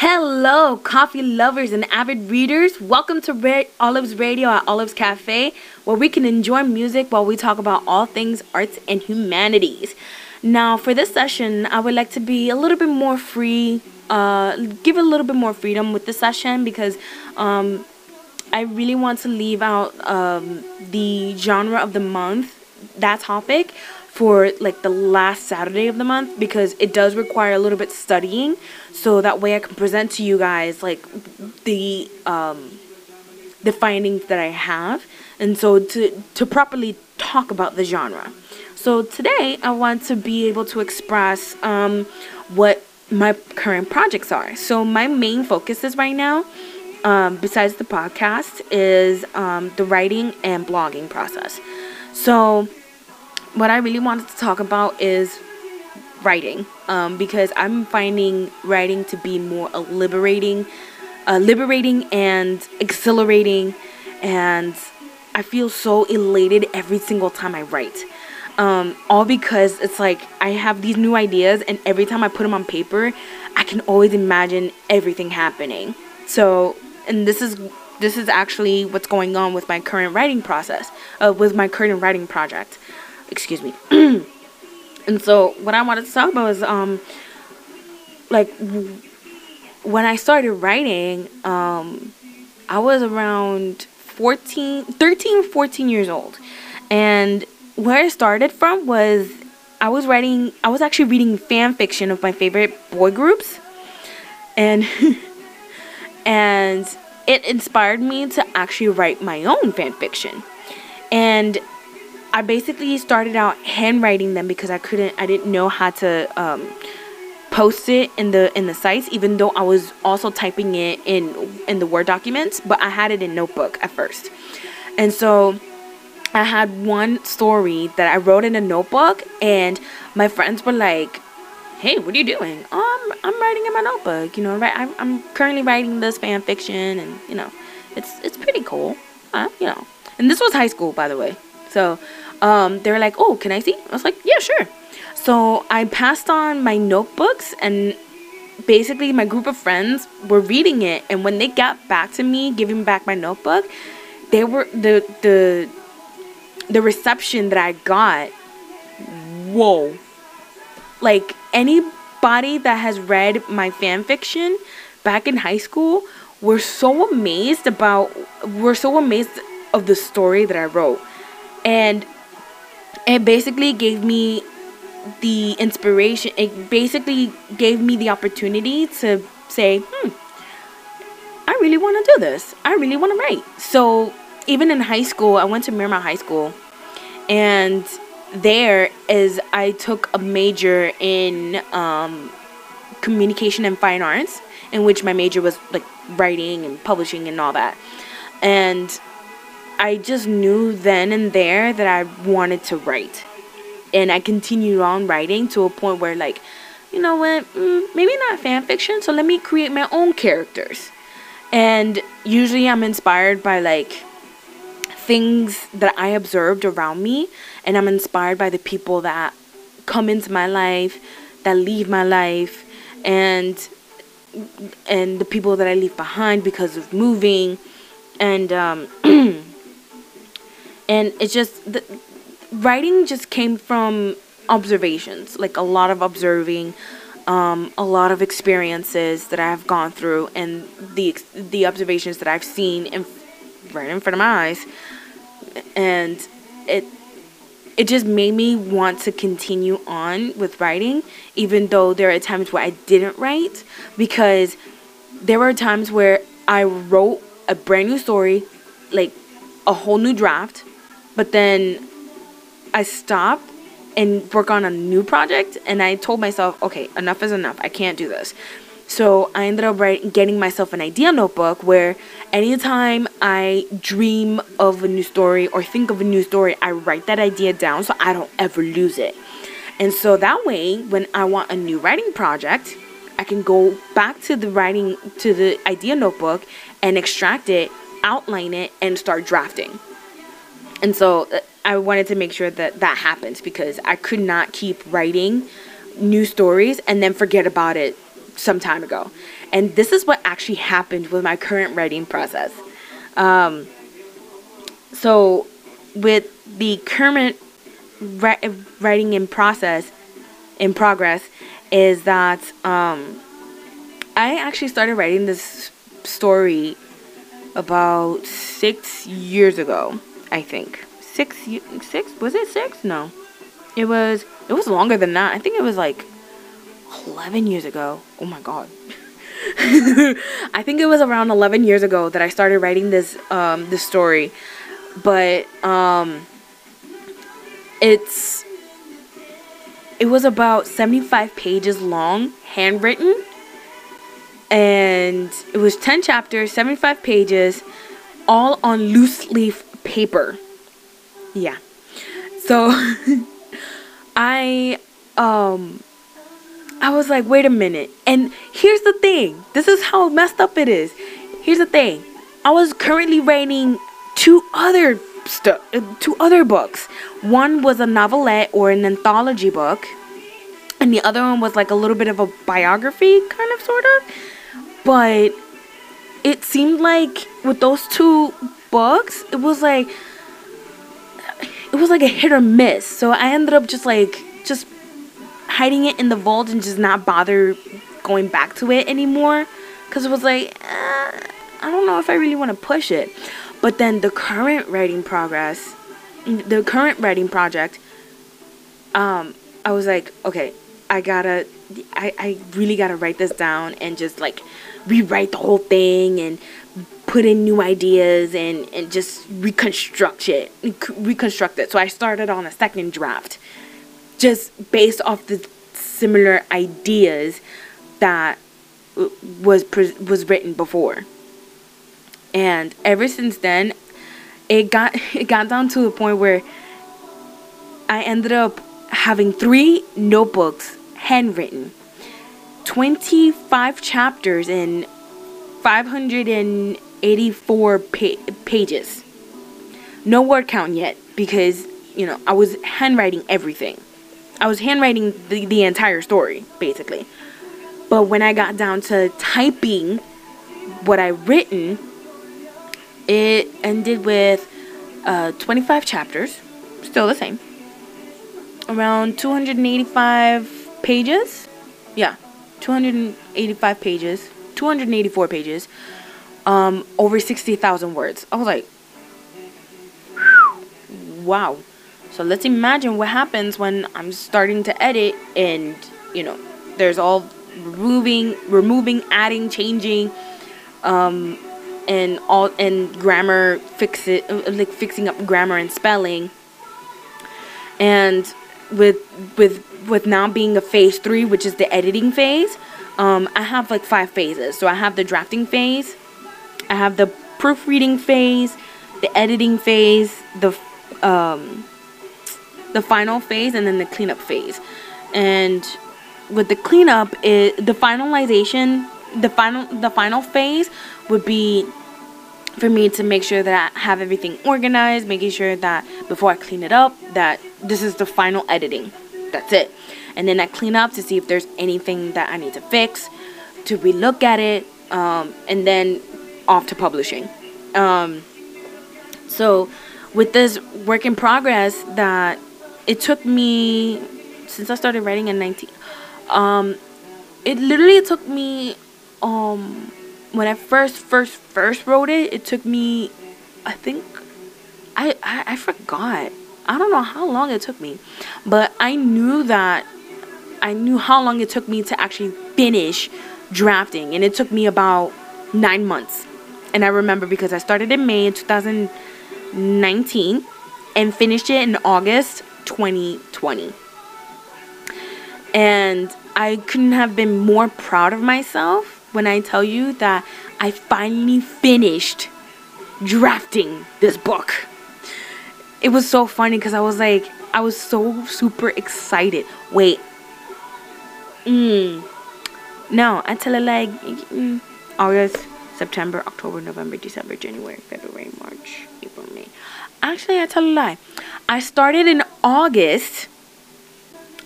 Hello, coffee lovers and avid readers. Welcome to Red Olives Radio at Olive's Cafe, where we can enjoy music while we talk about all things arts and humanities. Now, for this session, I would like to be a little bit more free, uh, give a little bit more freedom with the session because um, I really want to leave out um, the genre of the month, that topic, for like the last Saturday of the month because it does require a little bit studying so that way I can present to you guys like the um the findings that I have and so to to properly talk about the genre. So today I want to be able to express um what my current projects are. So my main focus is right now um, besides the podcast is um, the writing and blogging process. So what I really wanted to talk about is writing um, because I'm finding writing to be more liberating, uh, liberating and exhilarating, and I feel so elated every single time I write. Um, all because it's like I have these new ideas, and every time I put them on paper, I can always imagine everything happening. So, and this is this is actually what's going on with my current writing process, uh, with my current writing project excuse me. and so what I wanted to talk about was um like when I started writing, um I was around 14, 13, 14 years old. And where I started from was I was writing I was actually reading fan fiction of my favorite boy groups. And and it inspired me to actually write my own fan fiction. And I basically started out handwriting them because I couldn't I didn't know how to um, post it in the in the sites even though I was also typing it in in the Word documents but I had it in notebook at first. And so I had one story that I wrote in a notebook and my friends were like hey, what are you doing? Oh, I'm, I'm writing in my notebook. You know, right? I'm, I'm currently writing this fan fiction, and you know, it's it's pretty cool. Uh, you know, and this was high school, by the way. So um, they were like, oh, can I see? I was like, yeah, sure. So I passed on my notebooks and basically my group of friends were reading it and when they got back to me giving back my notebook they were the the the reception that i got whoa like anybody that has read my fan fiction back in high school were so amazed about were so amazed of the story that i wrote and it basically gave me the inspiration it basically gave me the opportunity to say hmm i really want to do this. I really want to write. So even in high school i went to miramar high school and there is i took a major in um, communication and fine arts in which my major was like writing and publishing and all that. And I just knew then and there that I wanted to write. And I continued on writing to a point where, like, you know what, mm, maybe not fan fiction, so let me create my own characters. And usually I'm inspired by, like, things that I observed around me, and I'm inspired by the people that come into my life, that leave my life, and and the people that I leave behind because of moving, and um, and it's just the writing just came from observations like a lot of observing um, a lot of experiences that I've gone through and the the observations that I've seen in right in front of my eyes. And it it just made me want to continue on with writing even though there are times where I didn't write because there were times where I wrote a brand new story like a whole new draft but then I stopped and work on a new project and I told myself, okay, enough is enough. I can't do this. So I ended up writing, getting myself an idea notebook where anytime I dream of a new story or think of a new story, I write that idea down so I don't ever lose it. And so that way, when I want a new writing project, I can go back to the writing, to the idea notebook and extract it, outline it, and start drafting. And so uh, I wanted to make sure that that happens because I could not keep writing new stories and then forget about it some time ago. And this is what actually happened with my current writing process. Um, so, with the current writing in process, in progress, is that um, I actually started writing this story about six years ago, I think. Six, six was it six? No, it was. It was longer than that. I think it was like eleven years ago. Oh my god. I think it was around 11 years ago that I started writing this um, this story, but um, it's it was about 75 pages long, handwritten, and it was 10 chapters, 75 pages, all on loose leaf paper. Yeah. So I um I was like, wait a minute. And here's the thing. This is how messed up it is. Here's the thing. I was currently writing two other stuff, two other books. One was a novelette or an anthology book, and the other one was like a little bit of a biography, kind of, sort of. But it seemed like with those two books, it was like it was like a hit or miss. So I ended up just like just hiding it in the vault and just not bother going back to it anymore because it was like uh, I don't know if I really want to push it. But then the current writing progress, the current writing project, um, I was like, okay, I gotta, I, I really gotta write this down and just like rewrite the whole thing and put in new ideas and, and just reconstruct it, reconstruct it. So I started on a second draft just based off the similar ideas that was was written before. And ever since then, it got it got down to a point where I ended up having three notebooks handwritten, 25 chapters in 500 and 584 pa- pages. No word count yet because, you know, I was handwriting everything. I was handwriting the, the entire story, basically. But when I got down to typing what I written, it ended with uh, 25 chapters, still the same. Around 285 pages. Yeah, 285 pages. 284 pages. Um, over 60,000 words. I was like, wow. So let's imagine what happens when I'm starting to edit and, you know, there's all removing, removing, adding, changing, um, and all and grammar fix it like fixing up grammar and spelling. And with with with now being a phase three, which is the editing phase, um, I have like five phases. So I have the drafting phase, I have the proofreading phase, the editing phase, the um, the final phase and then the cleanup phase. And with the cleanup, it, the finalization, the final the final phase would be for me to make sure that I have everything organized, making sure that before I clean it up, that this is the final editing. That's it. And then I clean up to see if there's anything that I need to fix, to relook at it, um, and then off to publishing. Um, so with this work in progress that it took me since I started writing in 19 um it literally took me um when I first first first wrote it it took me I think I, I I forgot I don't know how long it took me but I knew that I knew how long it took me to actually finish drafting and it took me about 9 months and I remember because I started in May 2019 and finished it in August 2020. And I couldn't have been more proud of myself when I tell you that I finally finished drafting this book. It was so funny because I was like, I was so super excited. Wait. Mm. No, it like mm, August, September, October, November, December, January, February, March, April, May. Actually, I tell a lie. I started in August.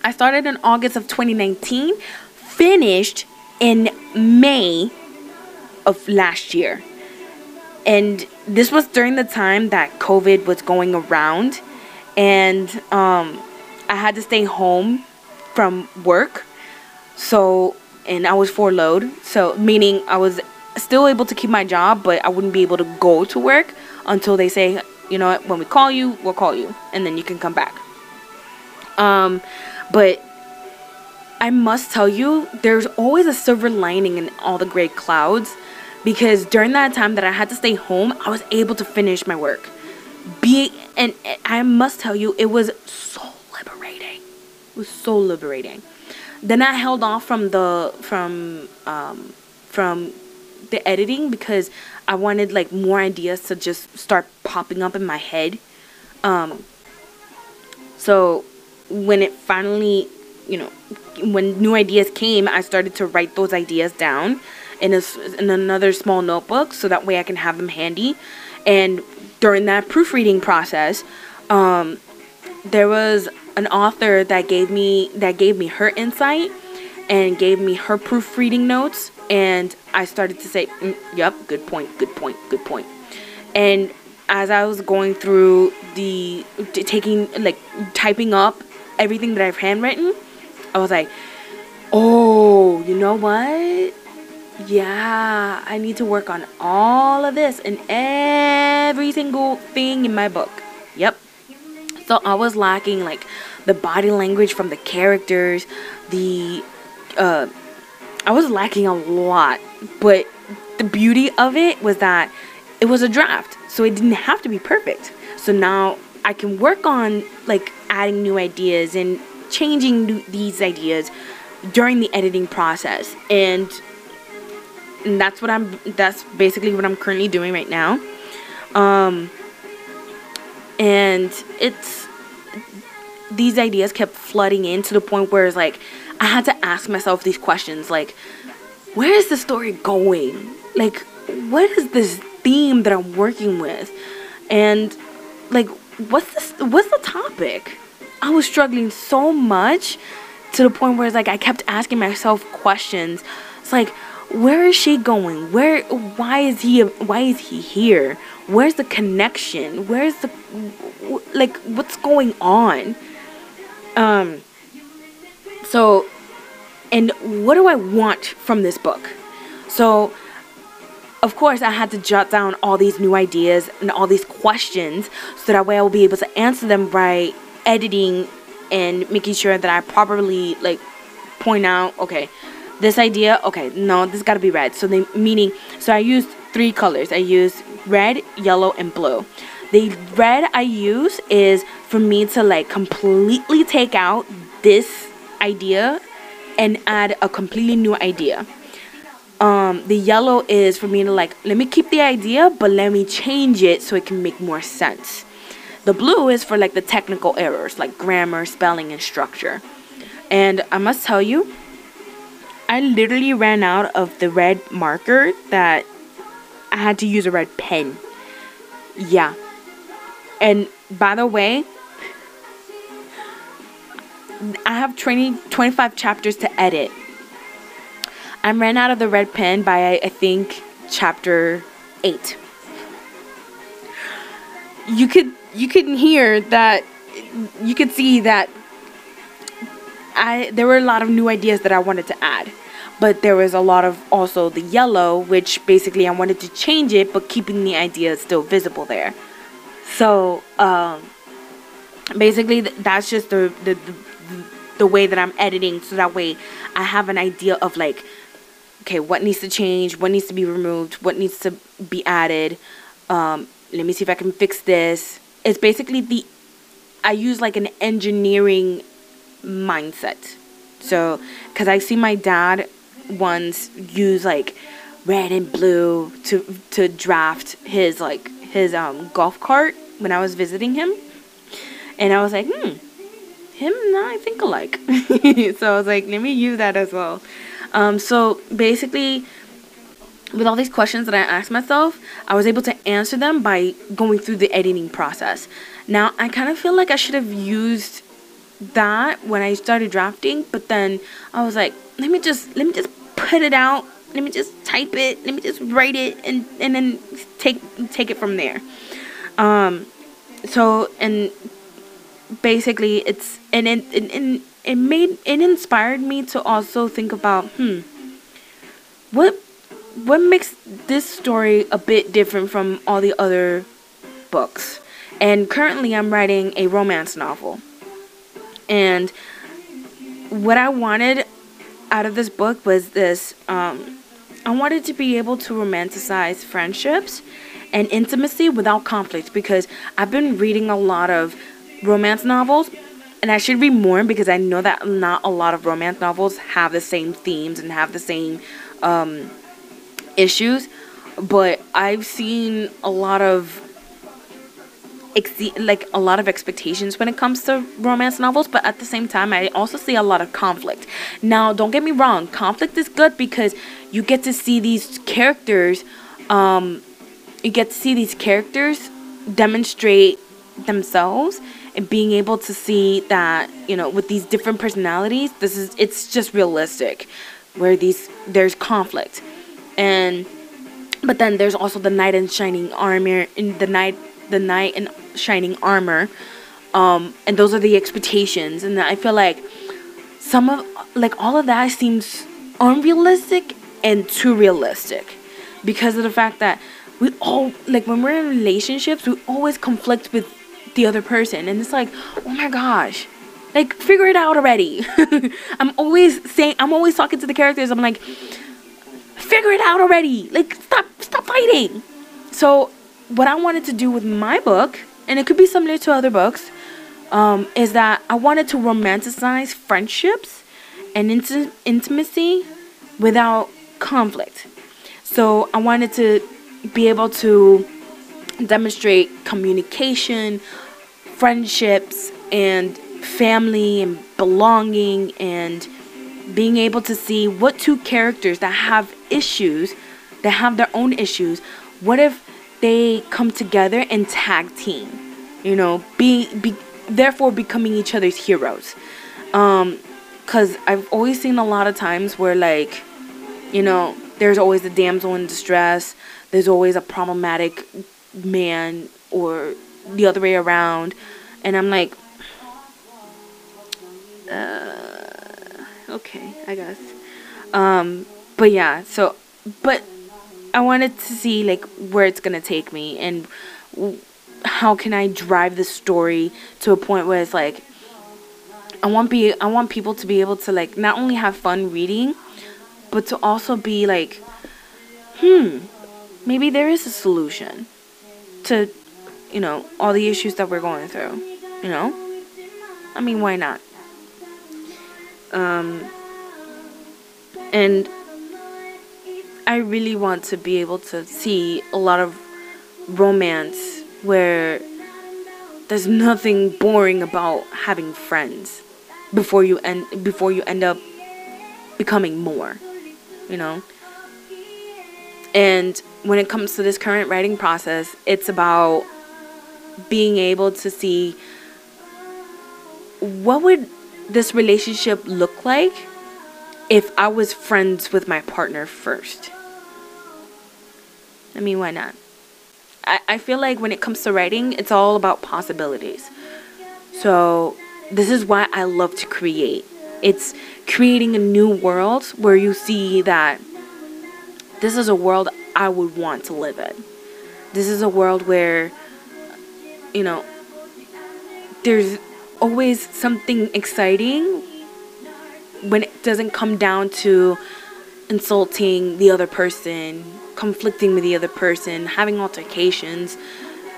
I started in August of 2019, finished in May of last year. And this was during the time that COVID was going around. And um, I had to stay home from work. So, and I was furloughed. So, meaning I was still able to keep my job, but I wouldn't be able to go to work until they say, you know what, when we call you, we'll call you. And then you can come back. Um, but I must tell you, there's always a silver lining in all the gray clouds because during that time that I had to stay home, I was able to finish my work. Be and I must tell you, it was so liberating. It was so liberating. Then I held off from the from um, from the editing because I wanted like more ideas to just start popping up in my head. Um, so when it finally, you know, when new ideas came, I started to write those ideas down in a, in another small notebook so that way I can have them handy. And during that proofreading process, um, there was an author that gave me that gave me her insight and gave me her proofreading notes and I started to say, mm, "Yep, good point, good point, good point." And as I was going through the taking like typing up everything that I've handwritten, I was like, "Oh, you know what? Yeah, I need to work on all of this and every single thing in my book. Yep. So I was lacking like the body language from the characters, the uh I was lacking a lot, but the beauty of it was that it was a draft, so it didn't have to be perfect. So now I can work on like adding new ideas and changing new, these ideas during the editing process and and that's what I'm that's basically what I'm currently doing right now. Um and it's these ideas kept flooding in to the point where it's like I had to ask myself these questions like where is the story going? Like what is this theme that I'm working with? And like what's this what's the topic? I was struggling so much to the point where it's like I kept asking myself questions. It's like where is she going where why is he why is he here where's the connection where's the like what's going on um so and what do i want from this book? So of course i had to jot down all these new ideas and all these questions so that way i will be able to answer them by editing and making sure that i properly like point out okay this idea okay no this got to be red. So they meaning so i used three colors. I used red yellow and blue. The red i use is for me to like completely take out this idea and add a completely new idea um the yellow is for me to like let me keep the idea but let me change it so it can make more sense the blue is for like the technical errors like grammar spelling and structure and i must tell you I literally ran out of the red marker that I had to use a red pen. Yeah. And by the way, I have 20, 25 chapters to edit. I ran out of the red pen by, I think, chapter 8. You could you can hear that you could see that I there were a lot of new ideas that I wanted to add but there was a lot of also the yellow which basically I wanted to change it but keeping the idea still visible there so um, basically that's just the, the, the the way that I'm editing so that way I have an idea of like okay what needs to change what needs to be removed what needs to be added. Um, let me see if I can fix this. It's basically the I use like an engineering mindset. So because I see my dad once use like red and blue to to draft his like his um golf cart when I was visiting him, and I was like, hmm, him and I think alike. so I was like, let me use that as well. Um, so basically, with all these questions that I asked myself, I was able to answer them by going through the editing process. Now I kind of feel like I should have used that when I started drafting, but then I was like, let me just let me just put it out. Let me just type it. Let me just write it and and then take take it from there. Um, so and basically it's and it and it made it inspired me to also think about hmm what what makes this story a bit different from all the other books? And currently i'm writing a romance novel. And what i wanted out of this book was this um, i wanted to be able to romanticize friendships and intimacy without conflict because i've been reading a lot of romance novels and I should read more because I know that not a lot of romance novels have the same themes and have the same um, issues. But I've seen a lot of ex- like a lot of expectations when it comes to romance novels, but at the same time, I also see a lot of conflict. Now, don't get me wrong, conflict is good because you get to see these characters. Um, you get to see these characters demonstrate themselves and being able to see that you know with these different personalities this is it's just realistic where these there's conflict. And but then there's also the knight in shining armor in the knight the knight in shining armor um and those are the expectations. And i feel like some of like all of that seems unrealistic and too realistic because of the fact that we all like when we're in relationships we always conflict with the other person. And it's like, oh my gosh, like figure it out already. I'm always saying, I'm always talking to the characters. I'm like, figure it out already. Like stop, stop fighting. So what I wanted to do with my book, and it could be similar to other books, um, is that I wanted to romanticize friendships and int- intimacy without conflict. So I wanted to be able to demonstrate communication, friendships, and family and belonging and being able to see what two characters that have issues, that have their own issues, what if they come together and tag team? You know, be, be therefore becoming each other's heroes. Um, cause I've always seen a lot of times where like, you know, there's always a damsel in distress. There's always a problematic man or the other way around. And I'm like, uh, okay, I guess. Um, but yeah, so, but I wanted to see like where it's gonna take me and how can I drive the story to a point where it's like I want be I want people to be able to like not only have fun reading, but to also be like, hmm, maybe there is a solution to, you know, all the issues that we're going through. You know? I mean, why not? Um, and I really want to be able to see a lot of romance where there's nothing boring about having friends before you end before you end up becoming more you know and when it comes to this current writing process, it's about being able to see what would this relationship look like if I was friends with my partner first. I mean, why not? I, I feel like when it comes to writing, it's all about possibilities. So, this is why I love to create. It's creating a new world where you see that this is a world I would want to live in. This is a world where, you know, there's always something exciting when it doesn't come down to insulting the other person, conflicting with the other person, having altercations,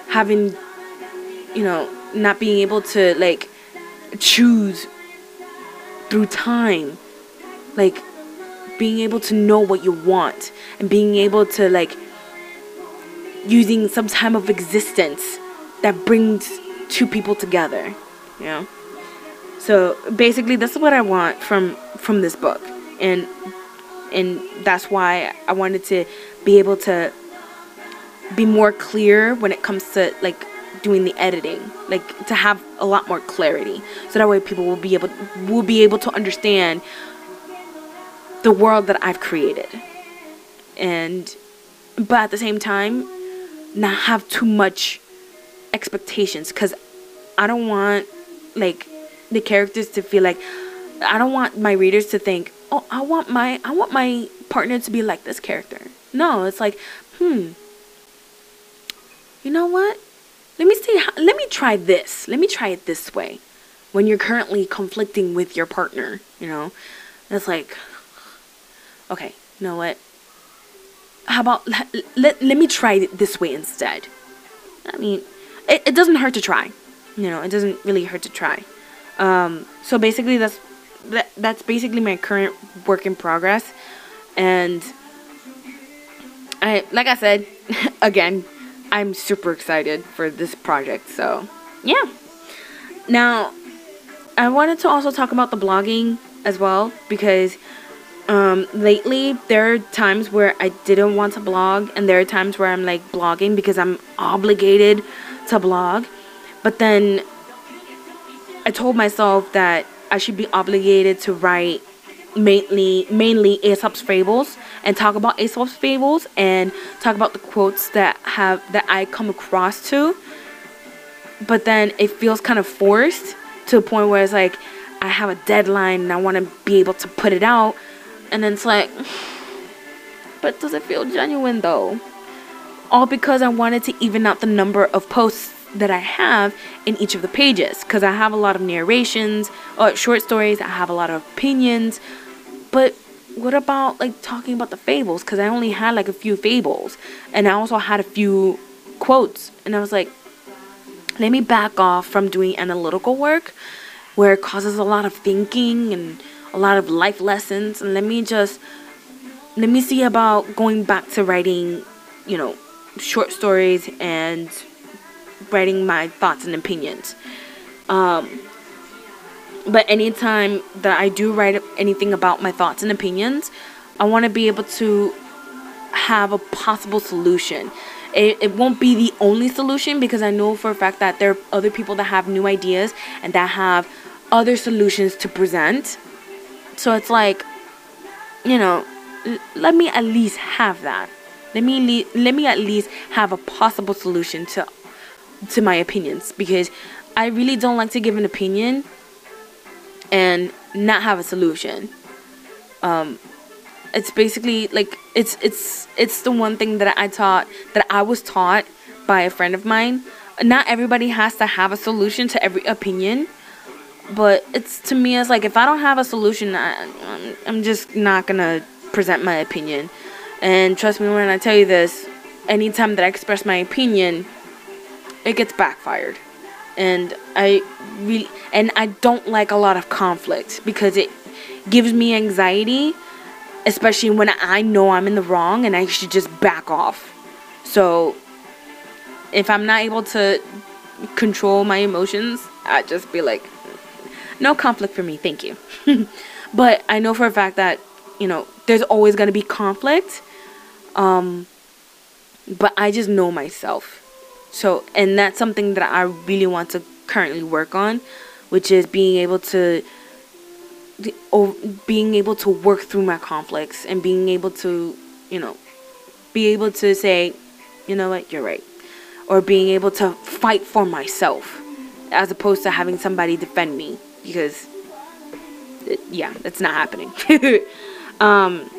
having, you know, not being able to, like, choose through time. Like, being able to know what you want and being able to like using some time of existence that brings two people together you know? So basically this is what i want from from this book. And and that's why i wanted to be able to be more clear when it comes to like doing the editing like to have a lot more clarity. So that way people will be able will be able to understand the world that I've created. And but at the same time not have too much expectations cuz I don't want like the characters to feel like I don't want my readers to think, "Oh, I want my I want my partner to be like this character." No, it's like, "Hmm. You know what? Let me see let me try this. Let me try it this way." When you're currently conflicting with your partner, you know? It's like okay, you know what? How about let, let, let me try it this way instead? I mean, it, it doesn't hurt to try. You know, it doesn't really hurt to try. Um, so basically, that's that, that's basically my current work in progress, and I like I said again, I'm super excited for this project. So yeah. Now, I wanted to also talk about the blogging as well because um, lately there are times where I didn't want to blog, and there are times where I'm like blogging because I'm obligated to blog. But then I told myself that I should be obligated to write mainly mainly Aesop's fables and talk about Aesop's fables and talk about the quotes that have that I come across to. But then it feels kind of forced to a point where it's like I have a deadline and I want to be able to put it out and then it's like but does it feel genuine though? All because I wanted to even out the number of posts that I have in each of the pages because I have a lot of narrations, uh, short stories, I have a lot of opinions. But what about like talking about the fables? Because I only had like a few fables and I also had a few quotes, and I was like, let me back off from doing analytical work where it causes a lot of thinking and a lot of life lessons, and let me just let me see about going back to writing, you know, short stories and writing my thoughts and opinions. Um, but anytime that I do write anything about my thoughts and opinions, I want to be able to have a possible solution. It, it won't be the only solution because I know for a fact that there are other people that have new ideas and that have other solutions to present. So it's like, you know, let me at least have that. Let me le- let me at least have a possible solution to to my opinions because I really don't like to give an opinion and not have a solution. Um, it's basically like it's it's it's the one thing that I taught that I was taught by a friend of mine. Not everybody has to have a solution to every opinion, but it's to me it's like if I don't have a solution, I, I'm, just not gonna present my opinion. And trust me when I tell you this, anytime that I express my opinion, it gets backfired and i really and i don't like a lot of conflict because it gives me anxiety especially when i know i'm in the wrong and i should just back off so if i'm not able to control my emotions i'd just be like no conflict for me thank you. But i know for a fact that you know there's always going to be conflict um but i just know myself. So, and that's something that I really want to currently work on, which is being able to being able to work through my conflicts and being able to, you know, be able to say, you know what, you're right. Or being able to fight for myself as opposed to having somebody defend me because it, yeah, that's not happening. um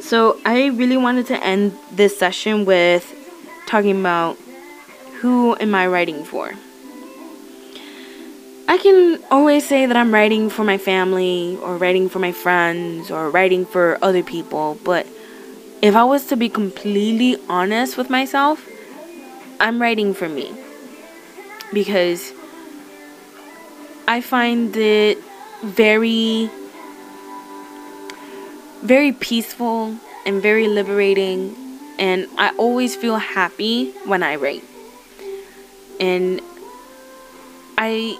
so I really wanted to end this session with talking about who am I writing for. I can always say that I'm writing for my family or writing for my friends or writing for other people, but if I was to be completely honest with myself, I'm writing for me. Because I find it very very peaceful and very liberating and I always feel happy when I write. And I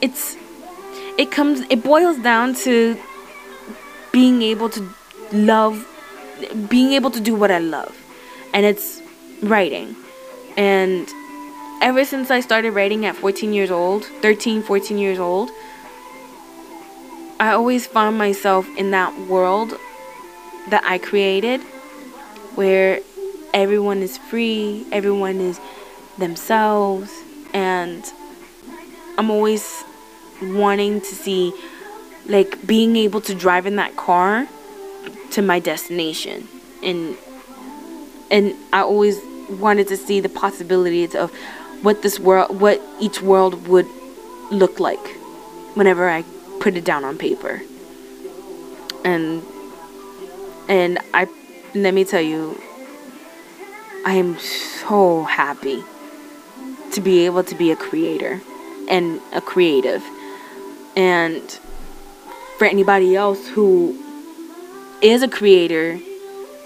it's it comes it boils down to being able to love being able to do what I love. And it's writing. And ever since I started writing at 14 years old, 13, 14 years old, I always found myself in that world that I created where everyone is free, everyone is themselves, and I'm always wanting to see like being able to drive in that car to my destination. And and I always wanted to see the possibilities of what this world what each world would look like whenever I put it down on paper. And and I let me tell you I am so happy to be able to be a creator and a creative. And for anybody else who is a creator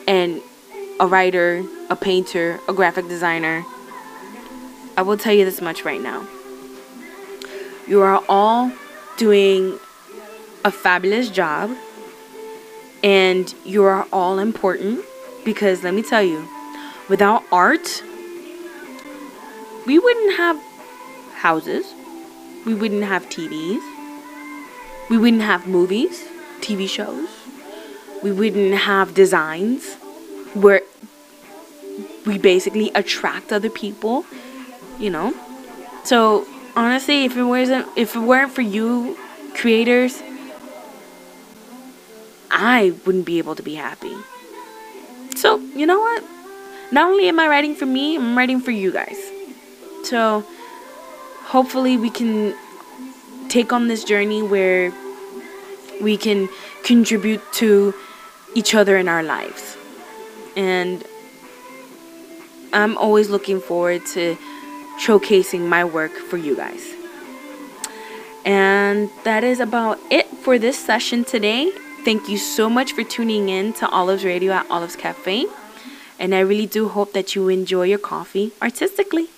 and a writer, a painter, a graphic designer, I will tell you this much right now. You are all doing a fabulous job and you are all important because let me tell you, without art, we wouldn't have houses, we wouldn't have TVs, we wouldn't have movies, TV shows, we wouldn't have designs where we basically attract other people, you know? So honestly, if it wasn't if it weren't for you creators, I wouldn't be able to be happy. So, you know what? Not only am I writing for me, I'm writing for you guys. So, hopefully we can take on this journey where we can contribute to each other in our lives. And I'm always looking forward to showcasing my work for you guys. And that is about it for this session today. Thank you so much for tuning in to Olive's Radio at Olive's Cafe. And I really do hope that you enjoy your coffee artistically.